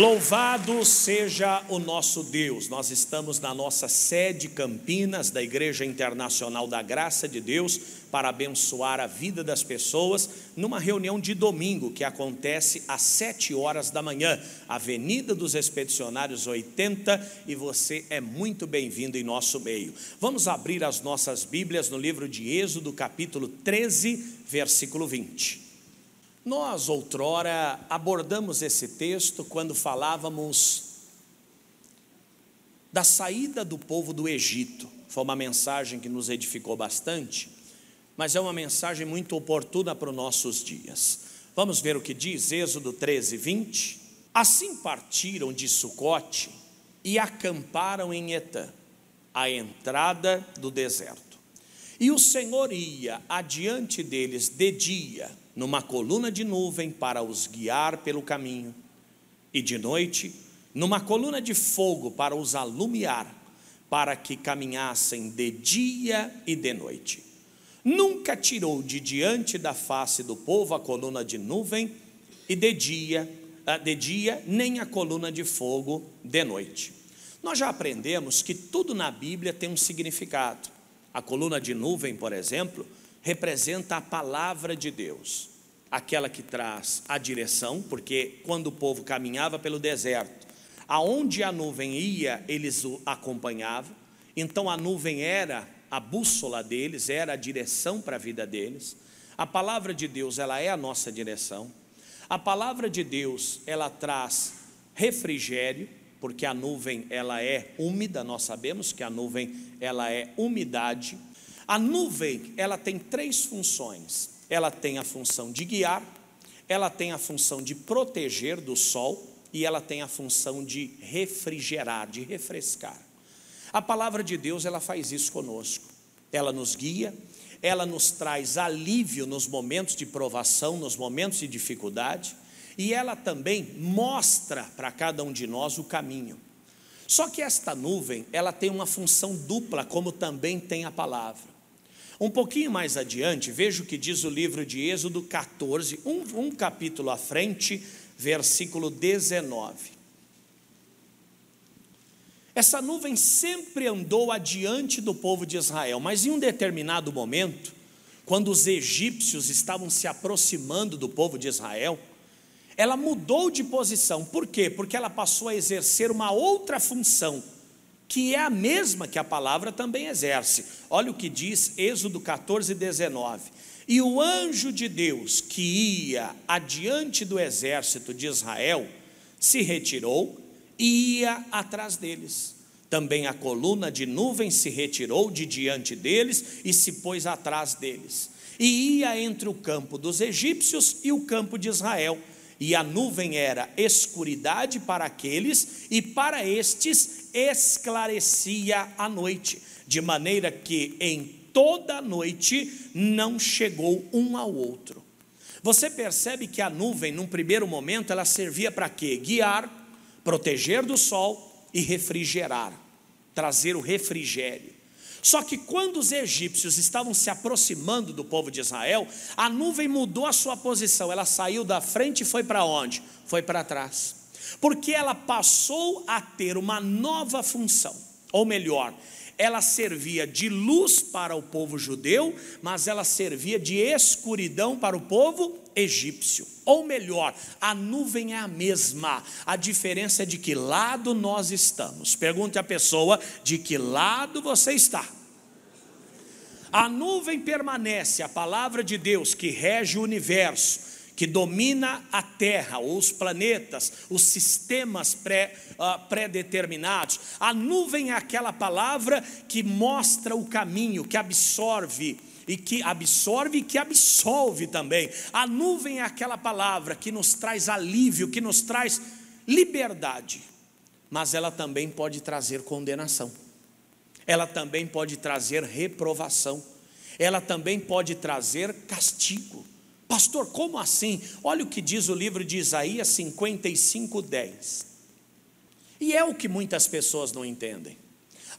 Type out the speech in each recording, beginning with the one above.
Louvado seja o nosso Deus. Nós estamos na nossa sede Campinas da Igreja Internacional da Graça de Deus para abençoar a vida das pessoas numa reunião de domingo que acontece às sete horas da manhã, Avenida dos Expedicionários 80, e você é muito bem-vindo em nosso meio. Vamos abrir as nossas Bíblias no livro de Êxodo, capítulo 13, versículo 20. Nós, outrora, abordamos esse texto quando falávamos da saída do povo do Egito. Foi uma mensagem que nos edificou bastante, mas é uma mensagem muito oportuna para os nossos dias. Vamos ver o que diz Êxodo 13, 20. Assim partiram de Sucote e acamparam em Etã, à entrada do deserto. E o Senhor ia adiante deles de dia, numa coluna de nuvem para os guiar pelo caminho, e de noite, numa coluna de fogo para os alumiar, para que caminhassem de dia e de noite. Nunca tirou de diante da face do povo a coluna de nuvem, e de dia, ah, de dia nem a coluna de fogo de noite. Nós já aprendemos que tudo na Bíblia tem um significado. A coluna de nuvem, por exemplo, representa a palavra de Deus, aquela que traz a direção, porque quando o povo caminhava pelo deserto, aonde a nuvem ia, eles o acompanhavam, então a nuvem era a bússola deles, era a direção para a vida deles. A palavra de Deus, ela é a nossa direção. A palavra de Deus, ela traz refrigério, porque a nuvem ela é úmida, nós sabemos que a nuvem ela é umidade. A nuvem, ela tem três funções. Ela tem a função de guiar, ela tem a função de proteger do sol e ela tem a função de refrigerar, de refrescar. A palavra de Deus, ela faz isso conosco. Ela nos guia, ela nos traz alívio nos momentos de provação, nos momentos de dificuldade, e ela também mostra para cada um de nós o caminho. Só que esta nuvem, ela tem uma função dupla, como também tem a palavra. Um pouquinho mais adiante, veja o que diz o livro de Êxodo 14, um, um capítulo à frente, versículo 19. Essa nuvem sempre andou adiante do povo de Israel, mas em um determinado momento, quando os egípcios estavam se aproximando do povo de Israel, ela mudou de posição. Por quê? Porque ela passou a exercer uma outra função que é a mesma que a palavra também exerce. Olha o que diz Êxodo 14, 19. E o anjo de Deus que ia adiante do exército de Israel se retirou e ia atrás deles. Também a coluna de nuvem se retirou de diante deles e se pôs atrás deles. E ia entre o campo dos egípcios e o campo de Israel e a nuvem era escuridade para aqueles, e para estes esclarecia a noite, de maneira que em toda a noite não chegou um ao outro. Você percebe que a nuvem, num primeiro momento, ela servia para quê? Guiar, proteger do sol e refrigerar, trazer o refrigério. Só que quando os egípcios estavam se aproximando do povo de Israel, a nuvem mudou a sua posição, ela saiu da frente e foi para onde? Foi para trás. Porque ela passou a ter uma nova função, ou melhor, ela servia de luz para o povo judeu, mas ela servia de escuridão para o povo egípcio. Ou melhor, a nuvem é a mesma, a diferença é de que lado nós estamos. Pergunte à pessoa de que lado você está. A nuvem permanece, a palavra de Deus que rege o universo, que domina a Terra, os planetas, os sistemas pré, uh, pré-determinados. A nuvem é aquela palavra que mostra o caminho, que absorve e que absorve e que absolve também. A nuvem é aquela palavra que nos traz alívio, que nos traz liberdade, mas ela também pode trazer condenação, ela também pode trazer reprovação, ela também pode trazer castigo. Pastor, como assim? Olha o que diz o livro de Isaías 55, 10. E é o que muitas pessoas não entendem.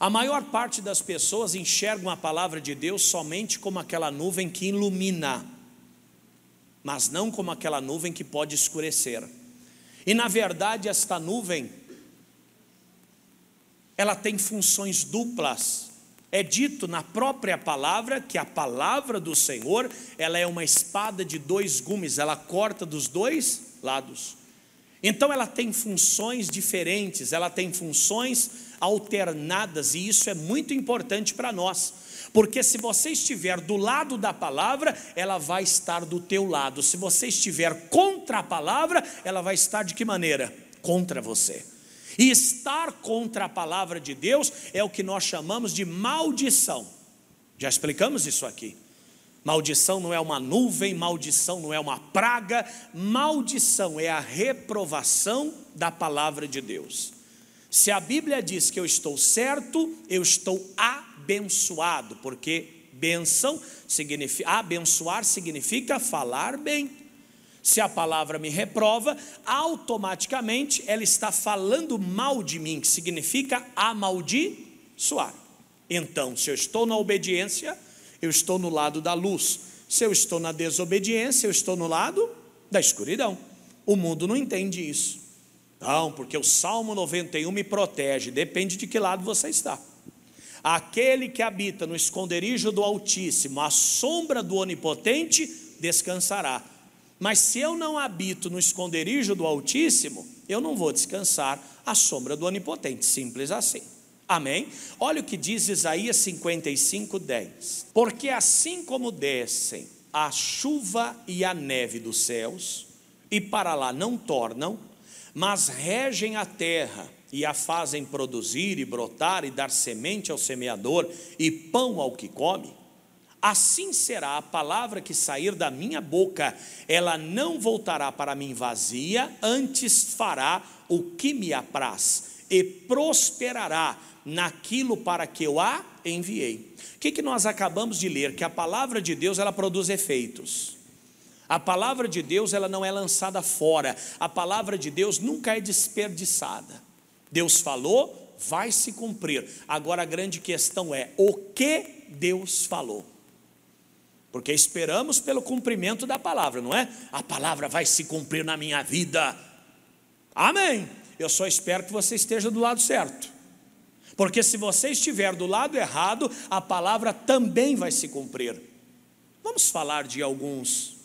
A maior parte das pessoas enxergam a palavra de Deus somente como aquela nuvem que ilumina, mas não como aquela nuvem que pode escurecer. E na verdade, esta nuvem, ela tem funções duplas. É dito na própria palavra que a palavra do Senhor, ela é uma espada de dois gumes, ela corta dos dois lados. Então ela tem funções diferentes, ela tem funções alternadas, e isso é muito importante para nós. Porque se você estiver do lado da palavra, ela vai estar do teu lado. Se você estiver contra a palavra, ela vai estar de que maneira? Contra você. E estar contra a palavra de Deus é o que nós chamamos de maldição. Já explicamos isso aqui. Maldição não é uma nuvem, maldição não é uma praga, maldição é a reprovação da palavra de Deus. Se a Bíblia diz que eu estou certo, eu estou abençoado, porque benção significa abençoar significa falar bem. Se a palavra me reprova, automaticamente ela está falando mal de mim, que significa amaldiçoar. Então, se eu estou na obediência, eu estou no lado da luz. Se eu estou na desobediência, eu estou no lado da escuridão. O mundo não entende isso. Não, porque o Salmo 91 me protege, depende de que lado você está. Aquele que habita no esconderijo do Altíssimo, a sombra do Onipotente, descansará. Mas se eu não habito no esconderijo do Altíssimo, eu não vou descansar à sombra do Onipotente, simples assim. Amém? Olha o que diz Isaías 55, 10. Porque assim como descem a chuva e a neve dos céus, e para lá não tornam, mas regem a terra e a fazem produzir e brotar e dar semente ao semeador e pão ao que come, assim será a palavra que sair da minha boca, ela não voltará para mim vazia, antes fará o que me apraz e prosperará naquilo para que eu a enviei. O que, que nós acabamos de ler? Que a palavra de Deus ela produz efeitos. A palavra de Deus ela não é lançada fora. A palavra de Deus nunca é desperdiçada. Deus falou, vai se cumprir. Agora a grande questão é o que Deus falou. Porque esperamos pelo cumprimento da palavra, não é? A palavra vai se cumprir na minha vida. Amém. Eu só espero que você esteja do lado certo. Porque se você estiver do lado errado, a palavra também vai se cumprir. Vamos falar de alguns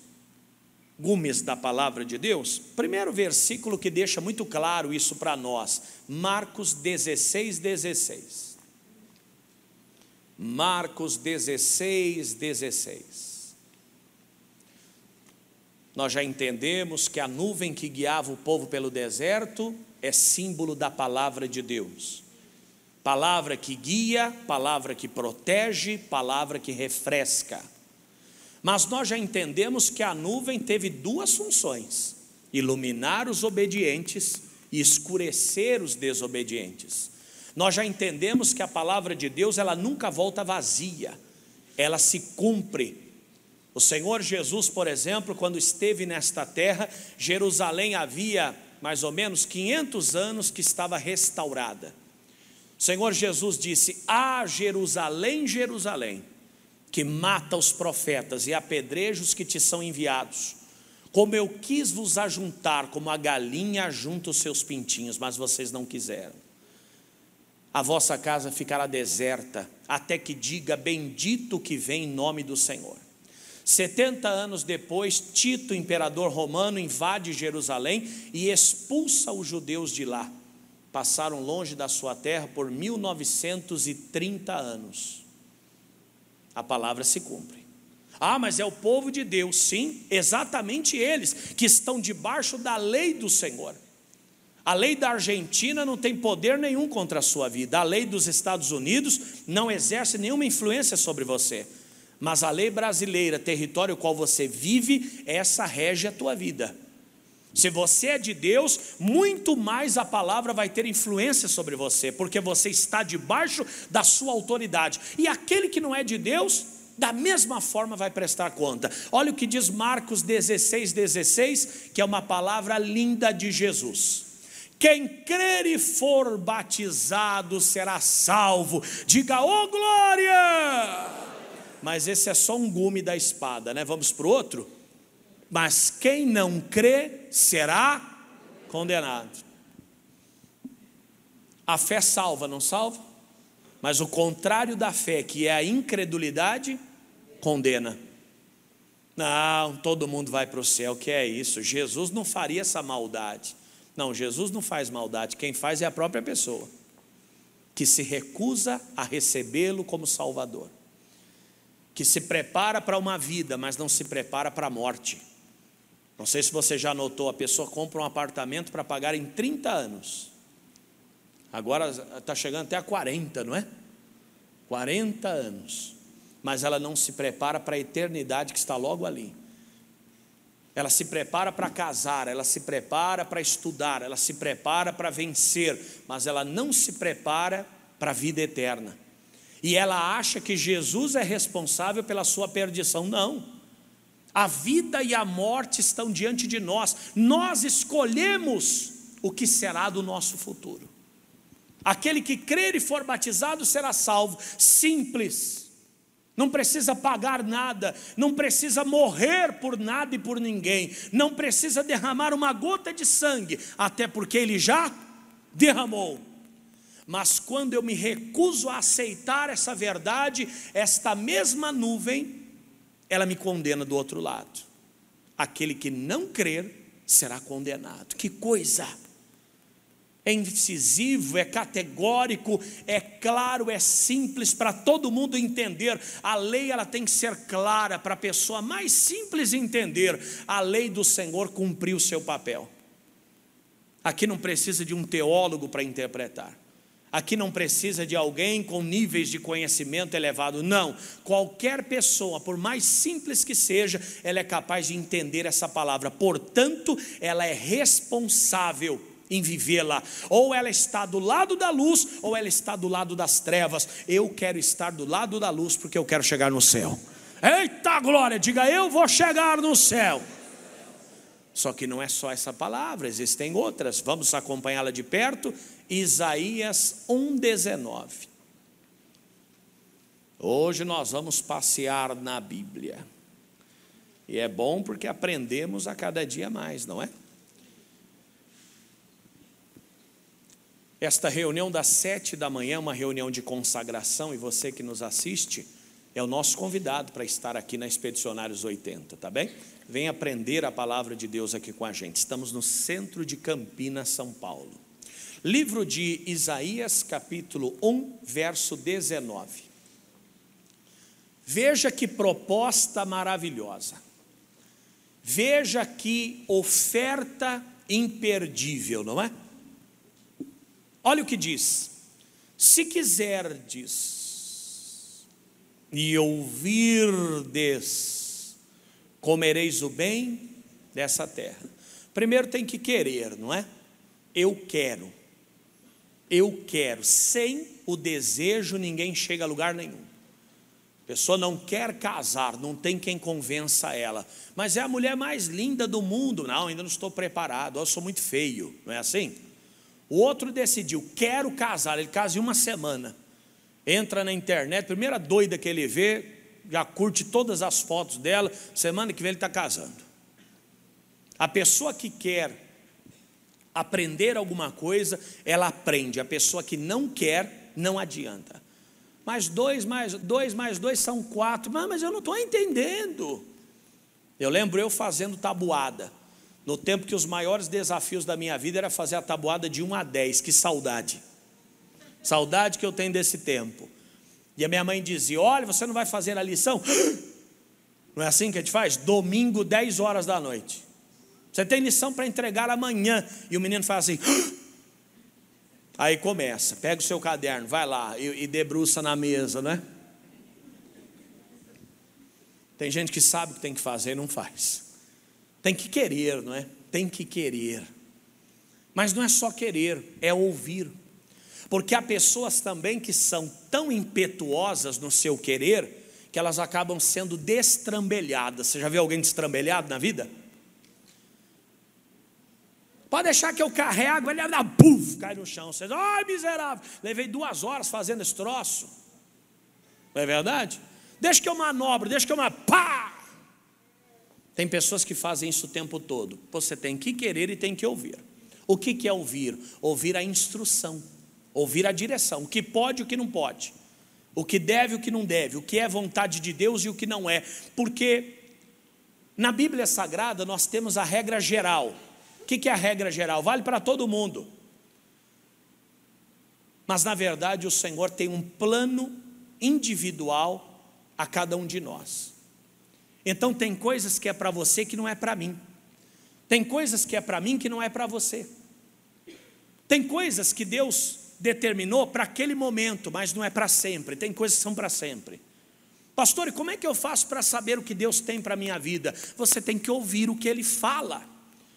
gumes da palavra de Deus? Primeiro versículo que deixa muito claro isso para nós, Marcos 16, 16. Marcos 16, 16. Nós já entendemos que a nuvem que guiava o povo pelo deserto é símbolo da palavra de Deus. Palavra que guia, palavra que protege, palavra que refresca. Mas nós já entendemos que a nuvem teve duas funções: iluminar os obedientes e escurecer os desobedientes. Nós já entendemos que a palavra de Deus, ela nunca volta vazia, ela se cumpre. O Senhor Jesus, por exemplo, quando esteve nesta terra, Jerusalém havia mais ou menos 500 anos que estava restaurada. O Senhor Jesus disse: Ah, Jerusalém, Jerusalém, que mata os profetas e apedreja os que te são enviados. Como eu quis vos ajuntar, como a galinha junta os seus pintinhos, mas vocês não quiseram. A vossa casa ficará deserta, até que diga: Bendito que vem em nome do Senhor. 70 anos depois, Tito, imperador romano, invade Jerusalém e expulsa os judeus de lá passaram longe da sua terra por 1930 anos. A palavra se cumpre. Ah, mas é o povo de Deus, sim, exatamente eles que estão debaixo da lei do Senhor. A lei da Argentina não tem poder nenhum contra a sua vida, a lei dos Estados Unidos não exerce nenhuma influência sobre você, mas a lei brasileira, território qual você vive, essa rege a tua vida. Se você é de Deus, muito mais a palavra vai ter influência sobre você, porque você está debaixo da sua autoridade. E aquele que não é de Deus, da mesma forma vai prestar conta. Olha o que diz Marcos 16, 16, que é uma palavra linda de Jesus. Quem crer e for batizado será salvo. Diga, oh, glória! Mas esse é só um gume da espada, né? Vamos para o outro? Mas quem não crê será condenado. A fé salva, não salva? Mas o contrário da fé, que é a incredulidade, condena. Não, todo mundo vai para o céu, que é isso? Jesus não faria essa maldade. Não, Jesus não faz maldade, quem faz é a própria pessoa, que se recusa a recebê-lo como Salvador, que se prepara para uma vida, mas não se prepara para a morte. Não sei se você já notou, a pessoa compra um apartamento para pagar em 30 anos. Agora está chegando até a 40, não é? 40 anos. Mas ela não se prepara para a eternidade que está logo ali. Ela se prepara para casar, ela se prepara para estudar, ela se prepara para vencer, mas ela não se prepara para a vida eterna. E ela acha que Jesus é responsável pela sua perdição. Não. A vida e a morte estão diante de nós. Nós escolhemos o que será do nosso futuro. Aquele que crer e for batizado será salvo. Simples. Não precisa pagar nada, não precisa morrer por nada e por ninguém, não precisa derramar uma gota de sangue, até porque ele já derramou. Mas quando eu me recuso a aceitar essa verdade, esta mesma nuvem, ela me condena do outro lado. Aquele que não crer será condenado. Que coisa! É incisivo, é categórico, é claro, é simples para todo mundo entender. A lei ela tem que ser clara para a pessoa mais simples entender. A lei do Senhor cumpriu o seu papel. Aqui não precisa de um teólogo para interpretar. Aqui não precisa de alguém com níveis de conhecimento elevado, não. Qualquer pessoa, por mais simples que seja, ela é capaz de entender essa palavra. Portanto, ela é responsável em vivê-la. Ou ela está do lado da luz, ou ela está do lado das trevas. Eu quero estar do lado da luz porque eu quero chegar no céu. Eita glória, diga eu vou chegar no céu. Só que não é só essa palavra, existem outras. Vamos acompanhá-la de perto. Isaías 1:19. Hoje nós vamos passear na Bíblia. E é bom porque aprendemos a cada dia mais, não é? Esta reunião das sete da manhã, uma reunião de consagração, e você que nos assiste, é o nosso convidado para estar aqui na Expedicionários 80, tá bem? Vem aprender a palavra de Deus aqui com a gente. Estamos no centro de Campinas, São Paulo. Livro de Isaías, capítulo 1, verso 19. Veja que proposta maravilhosa. Veja que oferta imperdível, não é? Olha o que diz: se quiserdes e ouvirdes, comereis o bem dessa terra. Primeiro tem que querer, não é? Eu quero. Eu quero. Sem o desejo, ninguém chega a lugar nenhum. A pessoa não quer casar, não tem quem convença ela. Mas é a mulher mais linda do mundo. Não, ainda não estou preparado. Eu sou muito feio. Não é assim? O outro decidiu, quero casar, ele casa em uma semana. Entra na internet, primeira doida que ele vê, já curte todas as fotos dela, semana que vem ele está casando. A pessoa que quer aprender alguma coisa, ela aprende. A pessoa que não quer, não adianta. Mas dois mais dois mais dois são quatro. Mas, mas eu não estou entendendo. Eu lembro eu fazendo tabuada no tempo que os maiores desafios da minha vida era fazer a tabuada de 1 a 10. Que saudade. Saudade que eu tenho desse tempo. E a minha mãe dizia: Olha, você não vai fazer a lição? Não é assim que a gente faz? Domingo, 10 horas da noite. Você tem lição para entregar amanhã. E o menino faz assim. Aí começa, pega o seu caderno, vai lá e, e debruça na mesa, né? Tem gente que sabe o que tem que fazer e não faz. Tem que querer, não é? Tem que querer. Mas não é só querer, é ouvir. Porque há pessoas também que são tão impetuosas no seu querer que elas acabam sendo destrambelhadas. Você já viu alguém destrambelhado na vida? Pode deixar que eu carrego, ele dá puf, cai no chão. Você diz, ai miserável, levei duas horas fazendo esse troço. Não é verdade? Deixa que eu manobro, deixa que eu pá! Tem pessoas que fazem isso o tempo todo. Você tem que querer e tem que ouvir. O que, é ouvir? Ouvir a instrução, ouvir a direção, o que pode e o que não pode, o que deve e o que não deve, o que é vontade de Deus e o que não é, porque na Bíblia Sagrada nós temos a regra geral. O que é a regra geral? Vale para todo mundo. Mas na verdade o Senhor tem um plano individual a cada um de nós. Então tem coisas que é para você que não é para mim. Tem coisas que é para mim que não é para você. Tem coisas que Deus determinou para aquele momento, mas não é para sempre. Tem coisas que são para sempre. Pastor, e como é que eu faço para saber o que Deus tem para a minha vida? Você tem que ouvir o que Ele fala.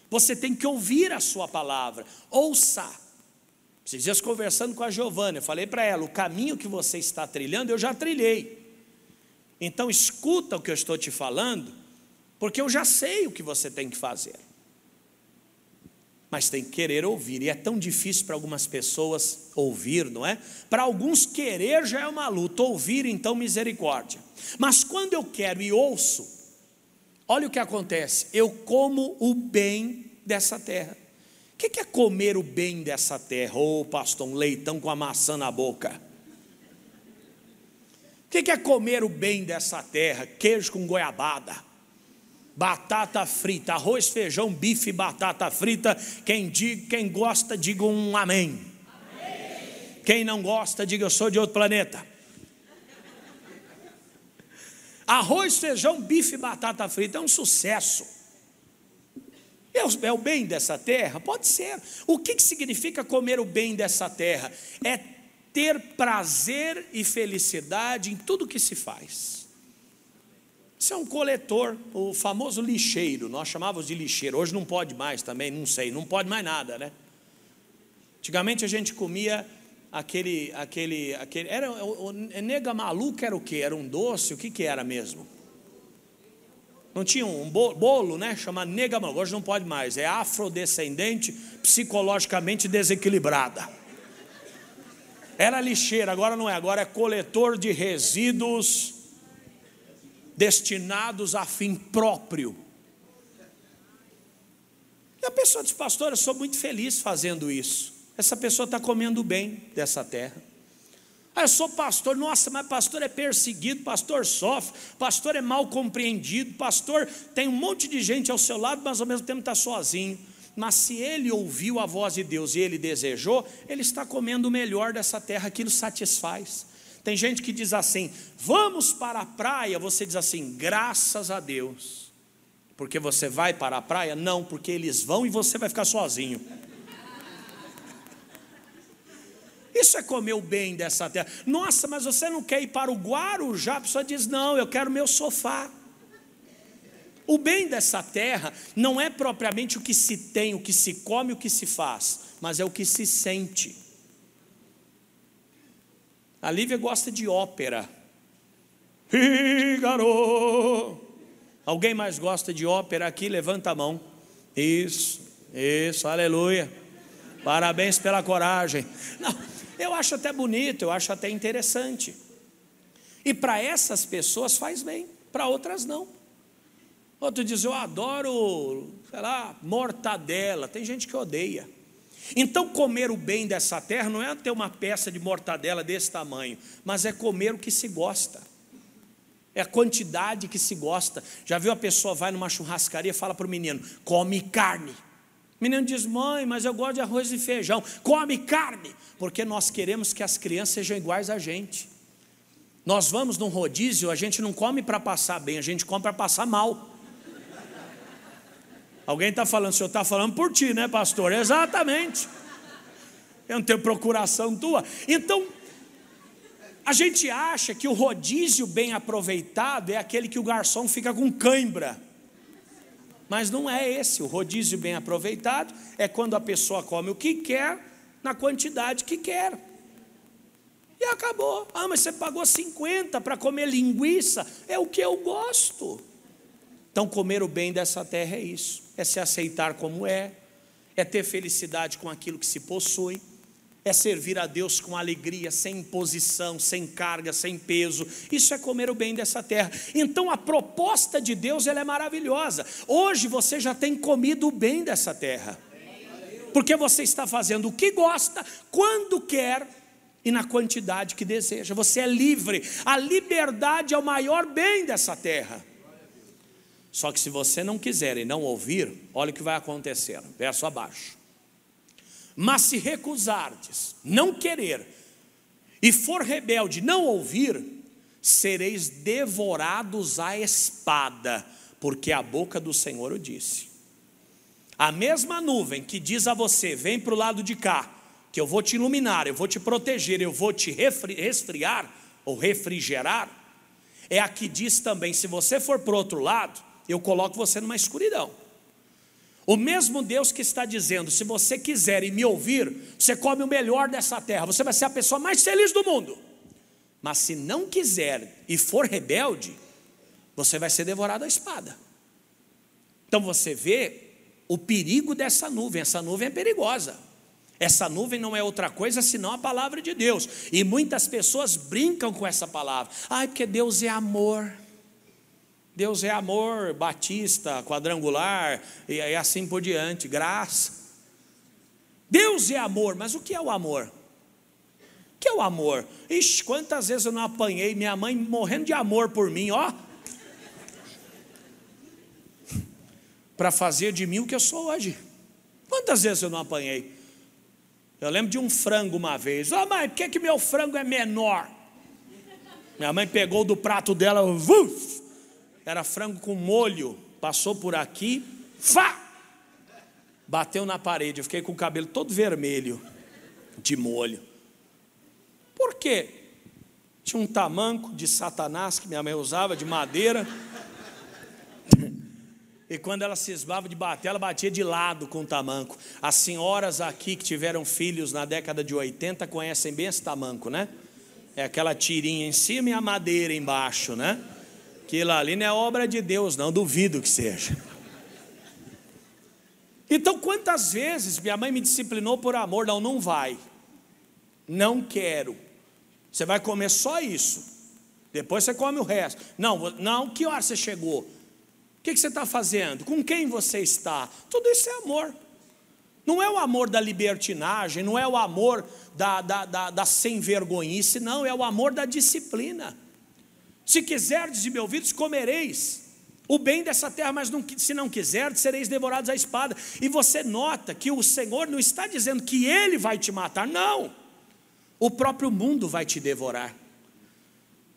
Você tem que ouvir a sua palavra. Ouça. Esses dias conversando com a Giovana, eu falei para ela: o caminho que você está trilhando, eu já trilhei. Então escuta o que eu estou te falando, porque eu já sei o que você tem que fazer mas tem que querer ouvir. E é tão difícil para algumas pessoas ouvir, não é? Para alguns, querer já é uma luta, ouvir, então, misericórdia. Mas quando eu quero e ouço, olha o que acontece: eu como o bem dessa terra. O que é comer o bem dessa terra? Ô oh, pastor, um leitão com a maçã na boca. O que é comer o bem dessa terra? Queijo com goiabada batata frita, arroz, feijão, bife, batata frita. Quem, diga, quem gosta, diga um amém. amém. Quem não gosta, diga eu sou de outro planeta. Arroz, feijão, bife, batata frita é um sucesso. É o, é bem dessa terra? Pode ser. O que, que significa comer o bem dessa terra? É ter prazer e felicidade em tudo que se faz. Isso é um coletor, o famoso lixeiro, nós chamávamos de lixeiro, hoje não pode mais também, não sei, não pode mais nada, né? Antigamente a gente comia aquele, aquele, aquele, era, o, o nega maluca era o que? Era um doce, o que que era mesmo? Não tinha um bolo, né? Chama nega maluca, hoje não pode mais, é afrodescendente, psicologicamente desequilibrada. Era lixeira, agora não é, agora é coletor de resíduos destinados a fim próprio. E a pessoa diz, pastor, eu sou muito feliz fazendo isso. Essa pessoa está comendo bem dessa terra. Ah, eu sou pastor, nossa, mas pastor é perseguido, pastor sofre, pastor é mal compreendido, pastor tem um monte de gente ao seu lado, mas ao mesmo tempo está sozinho. Mas se ele ouviu a voz de Deus e ele desejou, ele está comendo o melhor dessa terra, aquilo satisfaz. Tem gente que diz assim: vamos para a praia. Você diz assim: graças a Deus. Porque você vai para a praia? Não, porque eles vão e você vai ficar sozinho. Isso é comer o bem dessa terra. Nossa, mas você não quer ir para o Guarujá? A pessoa diz: não, eu quero meu sofá. O bem dessa terra não é propriamente o que se tem, o que se come, o que se faz, mas é o que se sente. A Lívia gosta de ópera. Fígaro. Alguém mais gosta de ópera aqui? Levanta a mão. Isso, isso, aleluia. Parabéns pela coragem. Não, eu acho até bonito, eu acho até interessante. E para essas pessoas faz bem, para outras não. Outro diz, eu adoro, sei lá, mortadela. Tem gente que odeia. Então, comer o bem dessa terra não é ter uma peça de mortadela desse tamanho, mas é comer o que se gosta. É a quantidade que se gosta. Já viu a pessoa vai numa churrascaria e fala para o menino: come carne. O menino diz: mãe, mas eu gosto de arroz e feijão. Come carne, porque nós queremos que as crianças sejam iguais a gente. Nós vamos num rodízio, a gente não come para passar bem, a gente come para passar mal. Alguém está falando, o senhor está falando por ti, né, pastor? Exatamente. Eu não tenho procuração tua. Então, a gente acha que o rodízio bem aproveitado é aquele que o garçom fica com cãibra. Mas não é esse. O rodízio bem aproveitado é quando a pessoa come o que quer, na quantidade que quer. E acabou. Ah, mas você pagou 50 para comer linguiça. É o que eu gosto. Então, comer o bem dessa terra é isso: é se aceitar como é, é ter felicidade com aquilo que se possui, é servir a Deus com alegria, sem imposição, sem carga, sem peso. Isso é comer o bem dessa terra. Então, a proposta de Deus ela é maravilhosa. Hoje você já tem comido o bem dessa terra. Porque você está fazendo o que gosta, quando quer e na quantidade que deseja. Você é livre. A liberdade é o maior bem dessa terra. Só que se você não quiser e não ouvir, olha o que vai acontecer. Verso abaixo. Mas se recusardes, não querer, e for rebelde, não ouvir, sereis devorados à espada, porque a boca do Senhor o disse. A mesma nuvem que diz a você: vem para o lado de cá, que eu vou te iluminar, eu vou te proteger, eu vou te resfriar ou refrigerar, é a que diz também: se você for para o outro lado, eu coloco você numa escuridão. O mesmo Deus que está dizendo: se você quiser e me ouvir, você come o melhor dessa terra, você vai ser a pessoa mais feliz do mundo. Mas se não quiser e for rebelde, você vai ser devorado à espada. Então você vê o perigo dessa nuvem, essa nuvem é perigosa. Essa nuvem não é outra coisa senão a palavra de Deus. E muitas pessoas brincam com essa palavra. Ai, porque Deus é amor. Deus é amor, batista, quadrangular, e assim por diante, graça. Deus é amor, mas o que é o amor? O que é o amor? Ixi, quantas vezes eu não apanhei minha mãe morrendo de amor por mim, ó. Para fazer de mim o que eu sou hoje. Quantas vezes eu não apanhei? Eu lembro de um frango uma vez. Ó, oh, mãe, por que, que meu frango é menor? Minha mãe pegou do prato dela, uf, era frango com molho, passou por aqui, fá! Bateu na parede, eu fiquei com o cabelo todo vermelho de molho. Por quê? Tinha um tamanco de satanás que minha mãe usava, de madeira. E quando ela cismava de bater, ela batia de lado com o tamanco. As senhoras aqui que tiveram filhos na década de 80 conhecem bem esse tamanco, né? É aquela tirinha em cima e a madeira embaixo, né? Aquilo ali não é obra de Deus, não, duvido que seja. Então, quantas vezes minha mãe me disciplinou por amor? Não, não vai. Não quero. Você vai comer só isso. Depois você come o resto. Não, não, que hora você chegou? O que, você está fazendo? Com quem você está? Tudo isso é amor. Não é o amor da libertinagem, não é o amor da, da, da, da sem vergonhice, não, é o amor da disciplina. Se quiserdes e me ouvides, comereis o bem dessa terra, mas não, se não quiserdes, sereis devorados à espada. E você nota que o Senhor não está dizendo que Ele vai te matar, não. O próprio mundo vai te devorar,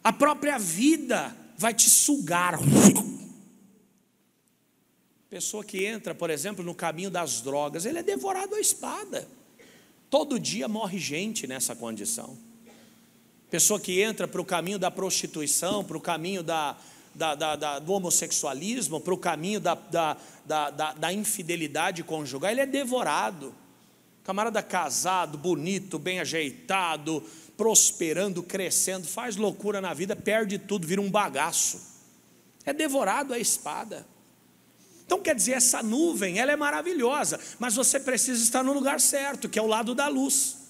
a própria vida vai te sugar. Pessoa que entra, por exemplo, no caminho das drogas, ele é devorado à espada. Todo dia morre gente nessa condição. Pessoa que entra para o caminho da prostituição, para o caminho da, da, da, da, do homossexualismo, para o caminho da, da, infidelidade conjugal, ele é devorado. Camarada casado, bonito, bem ajeitado, prosperando, crescendo, faz loucura na vida, perde tudo, vira um bagaço. É devorado a espada. Então quer dizer, essa nuvem, ela é maravilhosa, mas você precisa estar no lugar certo, que é o lado da luz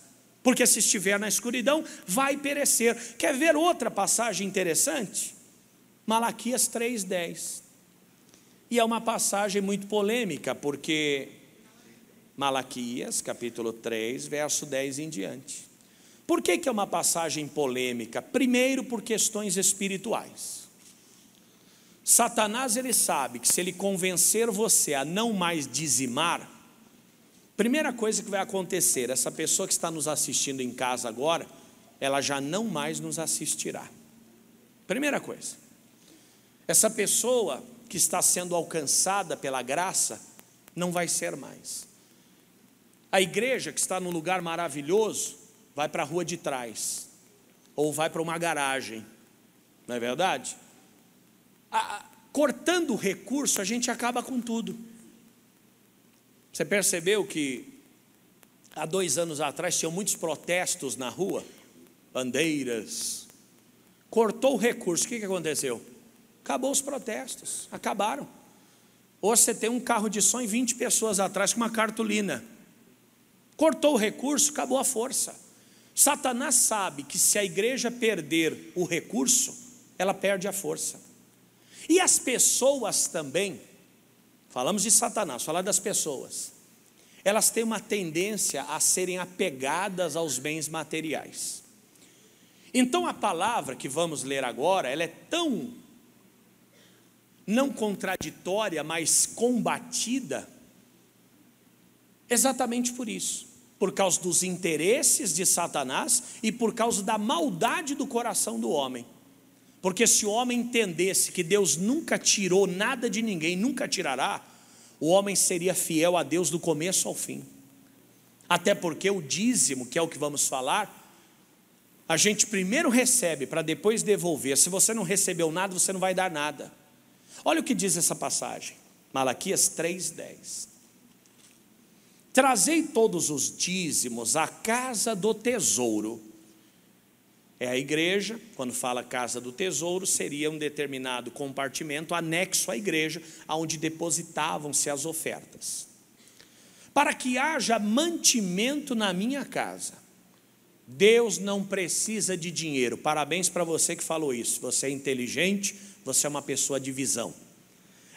porque se estiver na escuridão, vai perecer. Quer ver outra passagem interessante? Malaquias 3,10. E é uma passagem muito polêmica, porque Malaquias, capítulo 3, verso 10 em diante. Por que, que é uma passagem polêmica? Primeiro, por questões espirituais. Satanás ele sabe que se ele convencer você a não mais dizimar, Primeira coisa que vai acontecer, essa pessoa que está nos assistindo em casa agora, ela já não mais nos assistirá. Primeira coisa. Essa pessoa que está sendo alcançada pela graça não vai ser mais. A igreja que está num lugar maravilhoso vai para a rua de trás ou vai para uma garagem. Não é verdade? A, cortando o recurso, a gente acaba com tudo. Você percebeu que há dois anos atrás tinham muitos protestos na rua, bandeiras. Cortou o recurso, o que, que aconteceu? Acabou os protestos, acabaram. Ou você tem um carro de som e 20 pessoas atrás com uma cartolina. Cortou o recurso, acabou a força. Satanás sabe que se a igreja perder o recurso, ela perde a força. E as pessoas também Falamos de Satanás, falar das pessoas. elas têm uma tendência a serem apegadas aos bens materiais. Então a palavra que vamos ler agora, ela é tão não contraditória, mas combatida, exatamente por isso, por causa dos interesses de Satanás e por causa da maldade do coração do homem. Porque se o homem entendesse que Deus nunca tirou nada de ninguém, nunca tirará, o homem seria fiel a Deus do começo ao fim. Até porque o dízimo, que é o que vamos falar, a gente primeiro recebe para depois devolver. Se você não recebeu nada, você não vai dar nada. Olha o que diz essa passagem, Malaquias 3,10. Trazei todos os dízimos à casa do tesouro. É a igreja, quando fala casa do tesouro, seria um determinado compartimento anexo à igreja, onde depositavam-se as ofertas. Para que haja mantimento na minha casa. Deus não precisa de dinheiro. Parabéns para você que falou isso. Você é inteligente, você é uma pessoa de visão.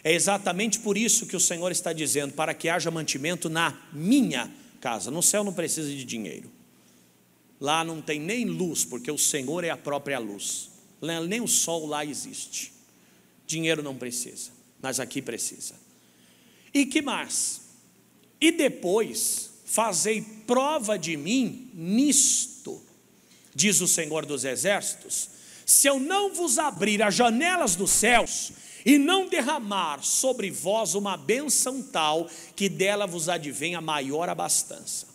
É exatamente por isso que o Senhor está dizendo: para que haja mantimento na minha casa. No céu não precisa de dinheiro. Lá não tem nem luz, porque o Senhor é a própria luz. Nem o sol lá existe. Dinheiro não precisa, mas aqui precisa. E que mais? E depois fazei prova de mim nisto, diz o Senhor dos Exércitos, se eu não vos abrir as janelas dos céus e não derramar sobre vós uma bênção tal que dela vos advenha maior abastança.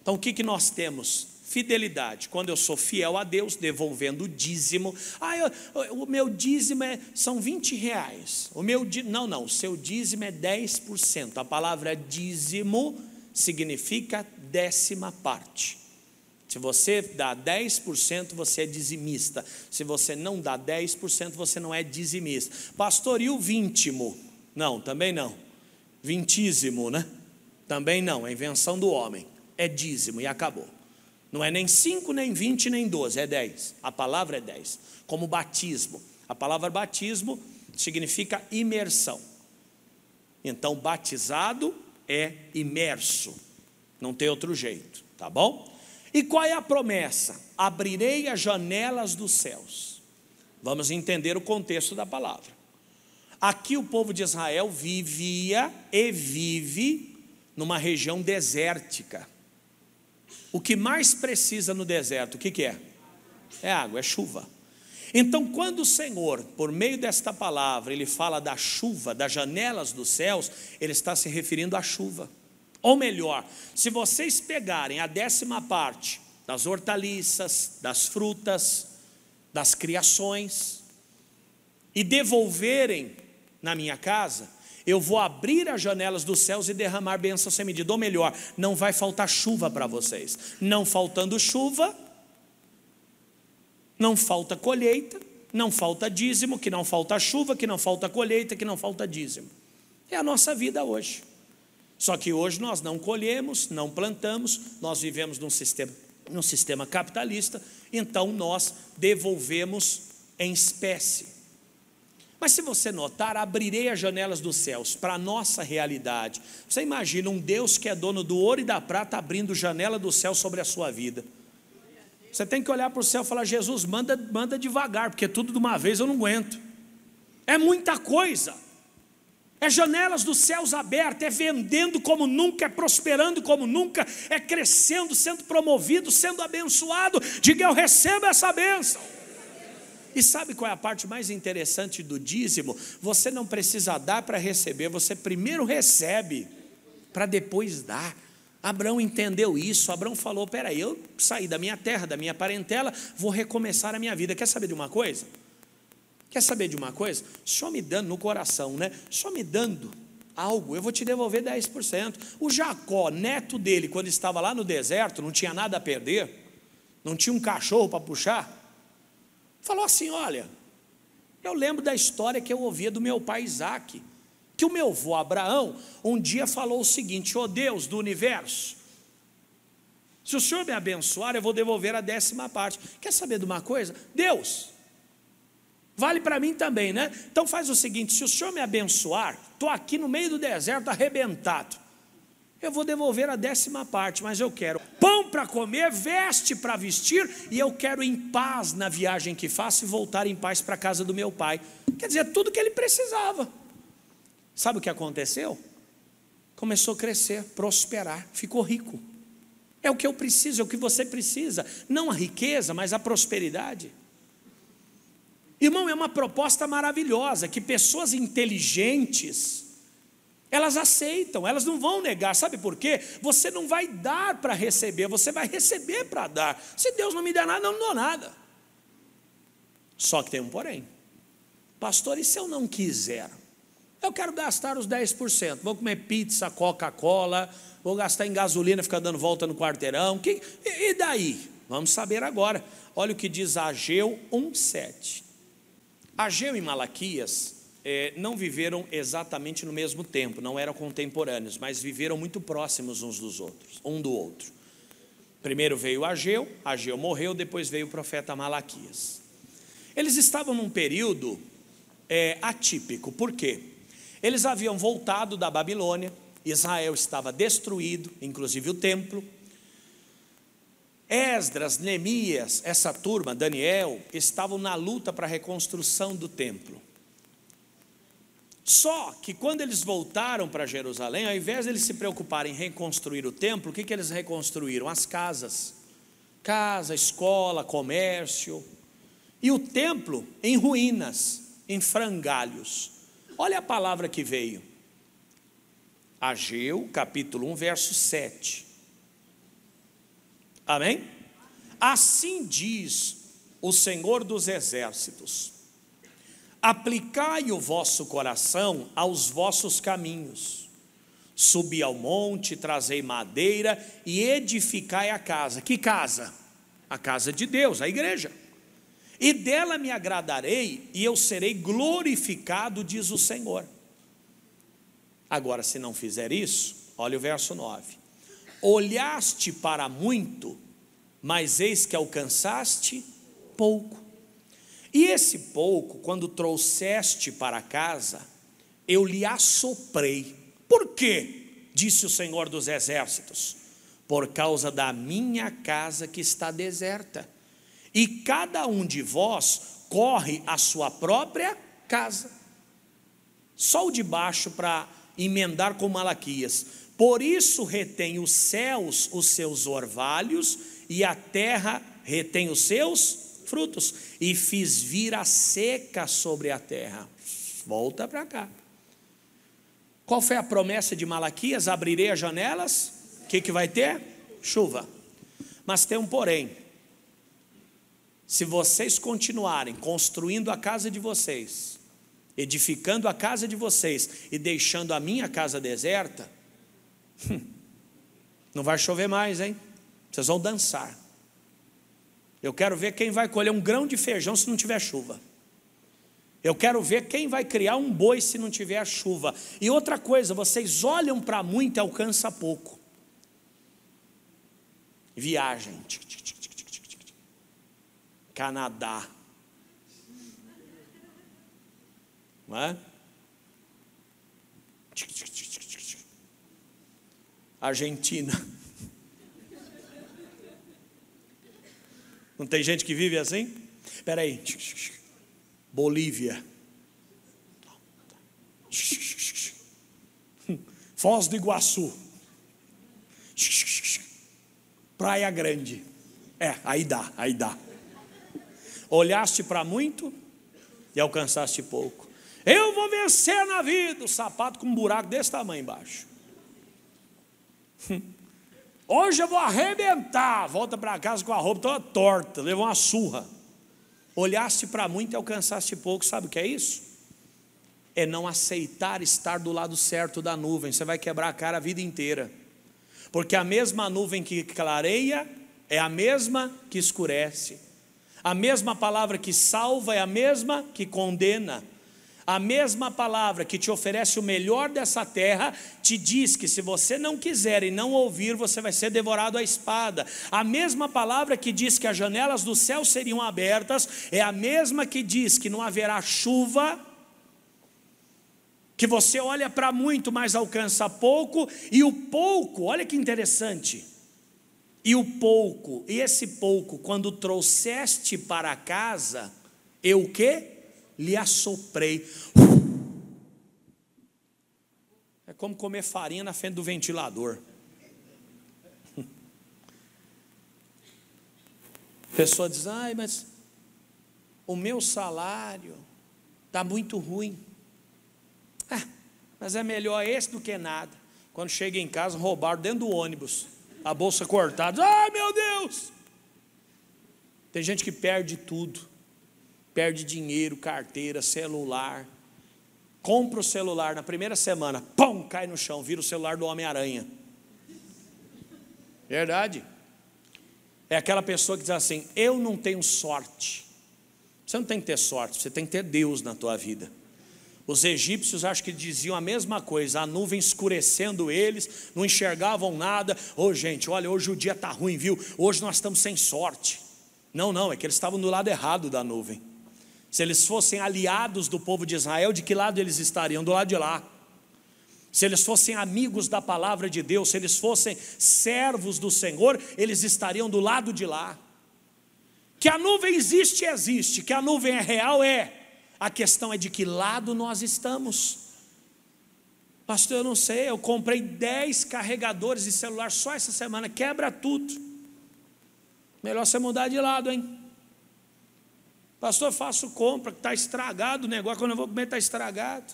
Então o que, que nós temos? Fidelidade. Quando eu sou fiel a Deus, devolvendo o dízimo. Ah, eu, o meu dízimo é, são 20 reais. O meu não, não, o seu dízimo é 10%. A palavra dízimo significa décima parte. Se você dá 10%, você é dizimista. Se você não dá 10%, você não é dizimista. Pastor, e o vintimo? Não, também não. Vintíssimo, né? Também não, é invenção do homem. É dízimo e acabou. Não é nem 5, nem 20, nem 12, é 10. A palavra é 10. Como batismo. A palavra batismo significa imersão. Então, batizado é imerso. Não tem outro jeito, tá bom? E qual é a promessa? Abrirei as janelas dos céus. Vamos entender o contexto da palavra. Aqui o povo de Israel vivia e vive numa região desértica. O que mais precisa no deserto, o que, que é? É água, é chuva. Então, quando o Senhor, por meio desta palavra, ele fala da chuva, das janelas dos céus, ele está se referindo à chuva. Ou melhor, se vocês pegarem a décima parte das hortaliças, das frutas, das criações, e devolverem na minha casa, eu vou abrir as janelas dos céus e derramar bênção sem medida. Ou melhor, não vai faltar chuva para vocês. Não faltando chuva, não falta colheita, não falta dízimo, que não falta chuva, que não falta colheita, que não falta dízimo. É a nossa vida hoje. Só que hoje nós não colhemos, não plantamos, nós vivemos num sistema, num sistema capitalista, então nós devolvemos em espécie. Mas se você notar, abrirei as janelas dos céus para a nossa realidade. Você imagina um Deus que é dono do ouro e da prata abrindo janela do céu sobre a sua vida. Você tem que olhar para o céu e falar: Jesus, manda, manda devagar, porque tudo de uma vez eu não aguento. É muita coisa é janelas dos céus abertas, é vendendo como nunca, é prosperando como nunca, é crescendo, sendo promovido, sendo abençoado. Diga eu recebo essa bênção. E sabe qual é a parte mais interessante do dízimo? Você não precisa dar para receber, você primeiro recebe para depois dar. Abraão entendeu isso. Abraão falou: peraí, eu saí da minha terra, da minha parentela, vou recomeçar a minha vida. Quer saber de uma coisa? Quer saber de uma coisa? Só me dando no coração, né? Só me dando algo, eu vou te devolver 10%. O Jacó, neto dele, quando estava lá no deserto, não tinha nada a perder, não tinha um cachorro para puxar, falou assim: Olha, eu lembro da história que eu ouvia do meu pai Isaac, que o meu avô Abraão um dia falou o seguinte: Ó oh Deus do universo, se o Senhor me abençoar, eu vou devolver a décima parte. Quer saber de uma coisa? Deus, Vale para mim também, né? Então faz o seguinte: se o Senhor me abençoar, estou aqui no meio do deserto arrebentado. Eu vou devolver a décima parte, mas eu quero pão para comer, veste para vestir, e eu quero em paz na viagem que faço e voltar em paz para a casa do meu pai. Quer dizer, tudo que ele precisava. Sabe o que aconteceu? Começou a crescer, prosperar, ficou rico. É o que eu preciso, é o que você precisa, não a riqueza, mas a prosperidade. Irmão, é uma proposta maravilhosa que pessoas inteligentes, elas aceitam, elas não vão negar, sabe por quê? Você não vai dar para receber, você vai receber para dar. Se Deus não me der nada, eu não dou nada. Só que tem um porém, pastor, e se eu não quiser? Eu quero gastar os 10%, vou comer pizza, Coca-Cola, vou gastar em gasolina, ficar dando volta no quarteirão, que, e daí? Vamos saber agora. Olha o que diz Ageu 1,7. Ageu e Malaquias é, não viveram exatamente no mesmo tempo, não eram contemporâneos, mas viveram muito próximos uns dos outros, um do outro. Primeiro veio Ageu, Ageu morreu, depois veio o profeta Malaquias. Eles estavam num período é, atípico, por quê? Eles haviam voltado da Babilônia, Israel estava destruído, inclusive o templo. Esdras, Neemias, essa turma, Daniel, estavam na luta para a reconstrução do templo. Só que quando eles voltaram para Jerusalém, ao invés de eles se preocuparem em reconstruir o templo, o que, que eles reconstruíram? As casas. Casa, escola, comércio. E o templo em ruínas, em frangalhos. Olha a palavra que veio. Ageu, capítulo 1, verso 7. Amém? Assim diz o Senhor dos Exércitos: Aplicai o vosso coração aos vossos caminhos. Subi ao monte, trazei madeira e edificai a casa. Que casa? A casa de Deus, a igreja. E dela me agradarei e eu serei glorificado, diz o Senhor. Agora, se não fizer isso, olha o verso 9: Olhaste para muito, mas eis que alcançaste pouco. E esse pouco, quando trouxeste para casa, eu lhe assoprei. Por quê? Disse o Senhor dos Exércitos: Por causa da minha casa que está deserta. E cada um de vós corre à sua própria casa. Só o de baixo para emendar com Malaquias. Por isso retém os céus os seus orvalhos e a terra retém os seus frutos, e fiz vir a seca sobre a terra. Volta para cá. Qual foi a promessa de Malaquias? Abrirei as janelas. O que, que vai ter? Chuva. Mas tem um porém. Se vocês continuarem construindo a casa de vocês, edificando a casa de vocês e deixando a minha casa deserta, não vai chover mais, hein? Vocês vão dançar. Eu quero ver quem vai colher um grão de feijão se não tiver chuva. Eu quero ver quem vai criar um boi se não tiver chuva. E outra coisa, vocês olham para muito e alcança pouco. Viagem. Canadá. Não é? Argentina. Não tem gente que vive assim? Espera aí. Bolívia. Foz do Iguaçu. Praia Grande. É, aí dá, aí dá. Olhaste para muito e alcançaste pouco. Eu vou vencer na vida. O sapato com um buraco desse tamanho embaixo. Hoje eu vou arrebentar. Volta para casa com a roupa toda torta, levou uma surra. Olhaste para muito e alcançaste pouco, sabe o que é isso? É não aceitar estar do lado certo da nuvem, você vai quebrar a cara a vida inteira. Porque a mesma nuvem que clareia é a mesma que escurece. A mesma palavra que salva é a mesma que condena. A mesma palavra que te oferece o melhor dessa terra te diz que se você não quiser e não ouvir, você vai ser devorado à espada. A mesma palavra que diz que as janelas do céu seriam abertas é a mesma que diz que não haverá chuva, que você olha para muito, mas alcança pouco, e o pouco, olha que interessante. E o pouco, e esse pouco, quando trouxeste para casa, eu o quê? Lhe assoprei. É como comer farinha na frente do ventilador. Pessoa diz: ai, mas o meu salário está muito ruim. Ah, mas é melhor esse do que nada. Quando chega em casa, roubaram dentro do ônibus, a bolsa cortada. Ai meu Deus! Tem gente que perde tudo, perde dinheiro, carteira, celular. Compra o celular na primeira semana, pum, cai no chão, vira o celular do Homem-Aranha. Verdade. É aquela pessoa que diz assim: Eu não tenho sorte. Você não tem que ter sorte, você tem que ter Deus na tua vida. Os egípcios acho que diziam a mesma coisa, a nuvem escurecendo eles, não enxergavam nada. Ô oh, gente, olha, hoje o dia está ruim, viu? Hoje nós estamos sem sorte. Não, não, é que eles estavam do lado errado da nuvem. Se eles fossem aliados do povo de Israel, de que lado eles estariam? Do lado de lá se eles fossem amigos da palavra de Deus, se eles fossem servos do Senhor, eles estariam do lado de lá. Que a nuvem existe, existe, que a nuvem é real, é. A questão é de que lado nós estamos. Pastor, eu não sei, eu comprei 10 carregadores de celular só essa semana, quebra tudo. Melhor você mudar de lado, hein? Pastor, faço compra, está estragado o negócio, quando eu vou comer está estragado.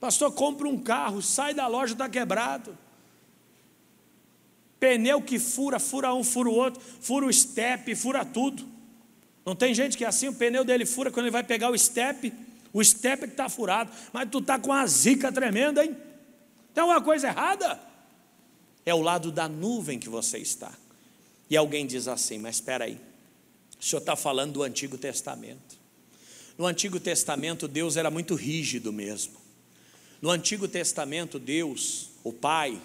Pastor, compra um carro, sai da loja, está quebrado. Pneu que fura, fura um, fura o outro, fura o step, fura tudo. Não tem gente que é assim, o pneu dele fura quando ele vai pegar o step, o step que está furado, mas tu está com uma zica tremenda, hein? Tem alguma coisa errada? É o lado da nuvem que você está. E alguém diz assim, mas espera aí, o senhor está falando do Antigo Testamento. No Antigo Testamento, Deus era muito rígido mesmo. No Antigo Testamento, Deus, o Pai,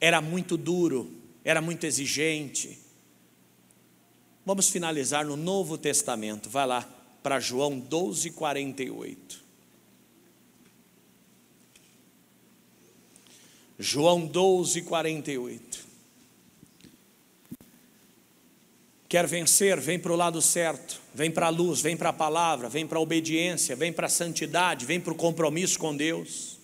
era muito duro, era muito exigente. Vamos finalizar no Novo Testamento, vai lá para João 12, 48. João 12, 48. Quer vencer, vem para o lado certo, vem para a luz, vem para a palavra, vem para a obediência, vem para a santidade, vem para o compromisso com Deus.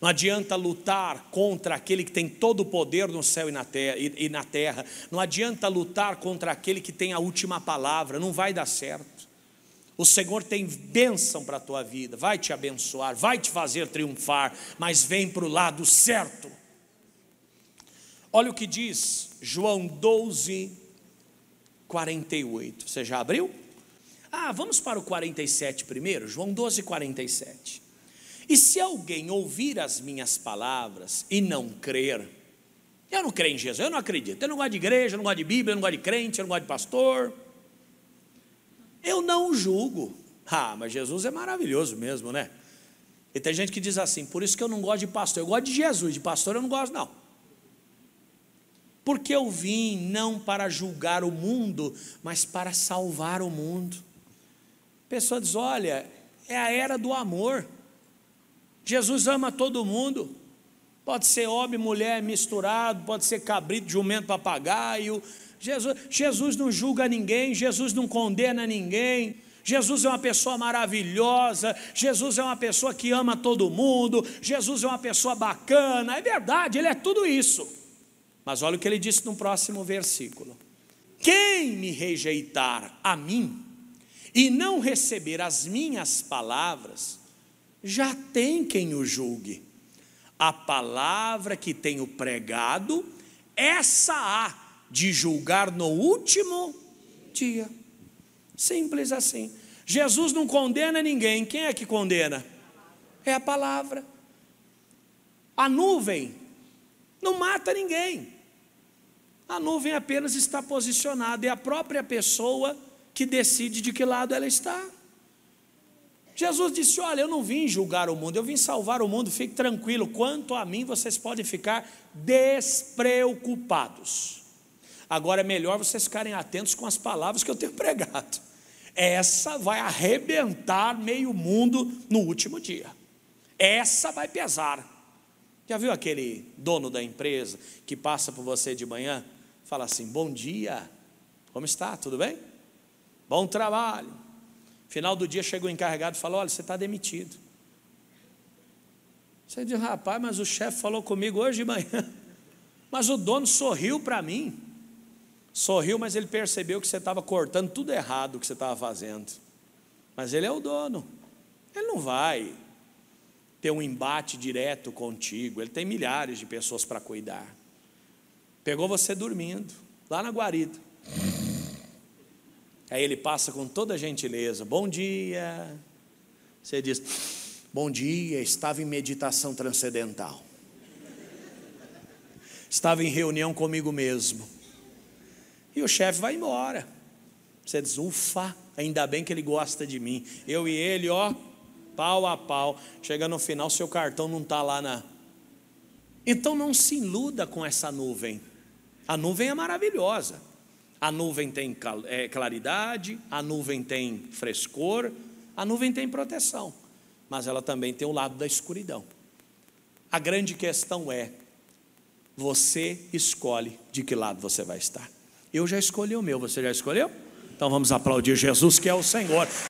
Não adianta lutar contra aquele que tem todo o poder no céu e na, terra. Não adianta lutar contra aquele que tem a última palavra. Não vai dar certo. O Senhor tem bênção para a tua vida, vai te abençoar, vai te fazer triunfar, mas vem para o lado certo. Olha o que diz João 12, 48. Você já abriu? Ah, vamos para o 47 primeiro, João 12, 47. E se alguém ouvir as minhas palavras e não crer, eu não creio em Jesus, eu não acredito, eu não gosto de igreja, eu não gosto de Bíblia, eu não gosto de crente, eu não gosto de pastor, eu não julgo. Ah, mas Jesus é maravilhoso mesmo, né? E tem gente que diz assim, por isso que eu não gosto de pastor, eu gosto de Jesus, de pastor eu não gosto não. Porque eu vim não para julgar o mundo, mas para salvar o mundo. A pessoa diz: olha, é a era do amor. Jesus ama todo mundo. Pode ser homem, mulher misturado, pode ser cabrito, jumento, papagaio. Jesus, Jesus não julga ninguém, Jesus não condena ninguém. Jesus é uma pessoa maravilhosa, Jesus é uma pessoa que ama todo mundo, Jesus é uma pessoa bacana, é verdade, ele é tudo isso. Mas olha o que ele disse no próximo versículo: Quem me rejeitar a mim e não receber as minhas palavras, já tem quem o julgue. A palavra que tenho pregado, essa há de julgar no último dia. Simples assim. Jesus não condena ninguém. Quem é que condena? É a palavra. A nuvem não mata ninguém. A nuvem apenas está posicionada, é a própria pessoa que decide de que lado ela está. Jesus disse: Olha, eu não vim julgar o mundo, eu vim salvar o mundo, fique tranquilo. Quanto a mim, vocês podem ficar despreocupados. Agora é melhor vocês ficarem atentos com as palavras que eu tenho pregado. Essa vai arrebentar meio mundo no último dia. essa vai pesar. Já viu aquele dono da empresa que passa por você de manhã, fala assim: Bom dia, como está? Tudo bem? Bom trabalho. Final do dia chega o encarregado e fala: Olha, você está demitido. Você diz, rapaz, mas o chefe falou comigo hoje de manhã. Mas o dono sorriu para mim. Sorriu, mas ele percebeu que você estava cortando tudo errado que você estava fazendo. Mas ele é o dono. Ele não vai ter um embate direto contigo. Ele tem milhares de pessoas para cuidar. Pegou você dormindo, lá na guarida. Aí ele passa com toda gentileza: Bom dia. Você diz: Bom dia, estava em meditação transcendental. Estava em reunião comigo mesmo. E o chefe vai embora. Você diz: Ufa, ainda bem que ele gosta de mim. Eu e ele, ó, pau a pau. Chega no final, seu cartão não está lá na. Então não se iluda com essa nuvem. A nuvem é maravilhosa. A nuvem tem é, claridade, a nuvem tem frescor, a nuvem tem proteção, mas ela também tem o lado da escuridão. A grande questão é: você escolhe de que lado você vai estar. Eu já escolhi o meu, você já escolheu? Então vamos aplaudir Jesus, que é o Senhor.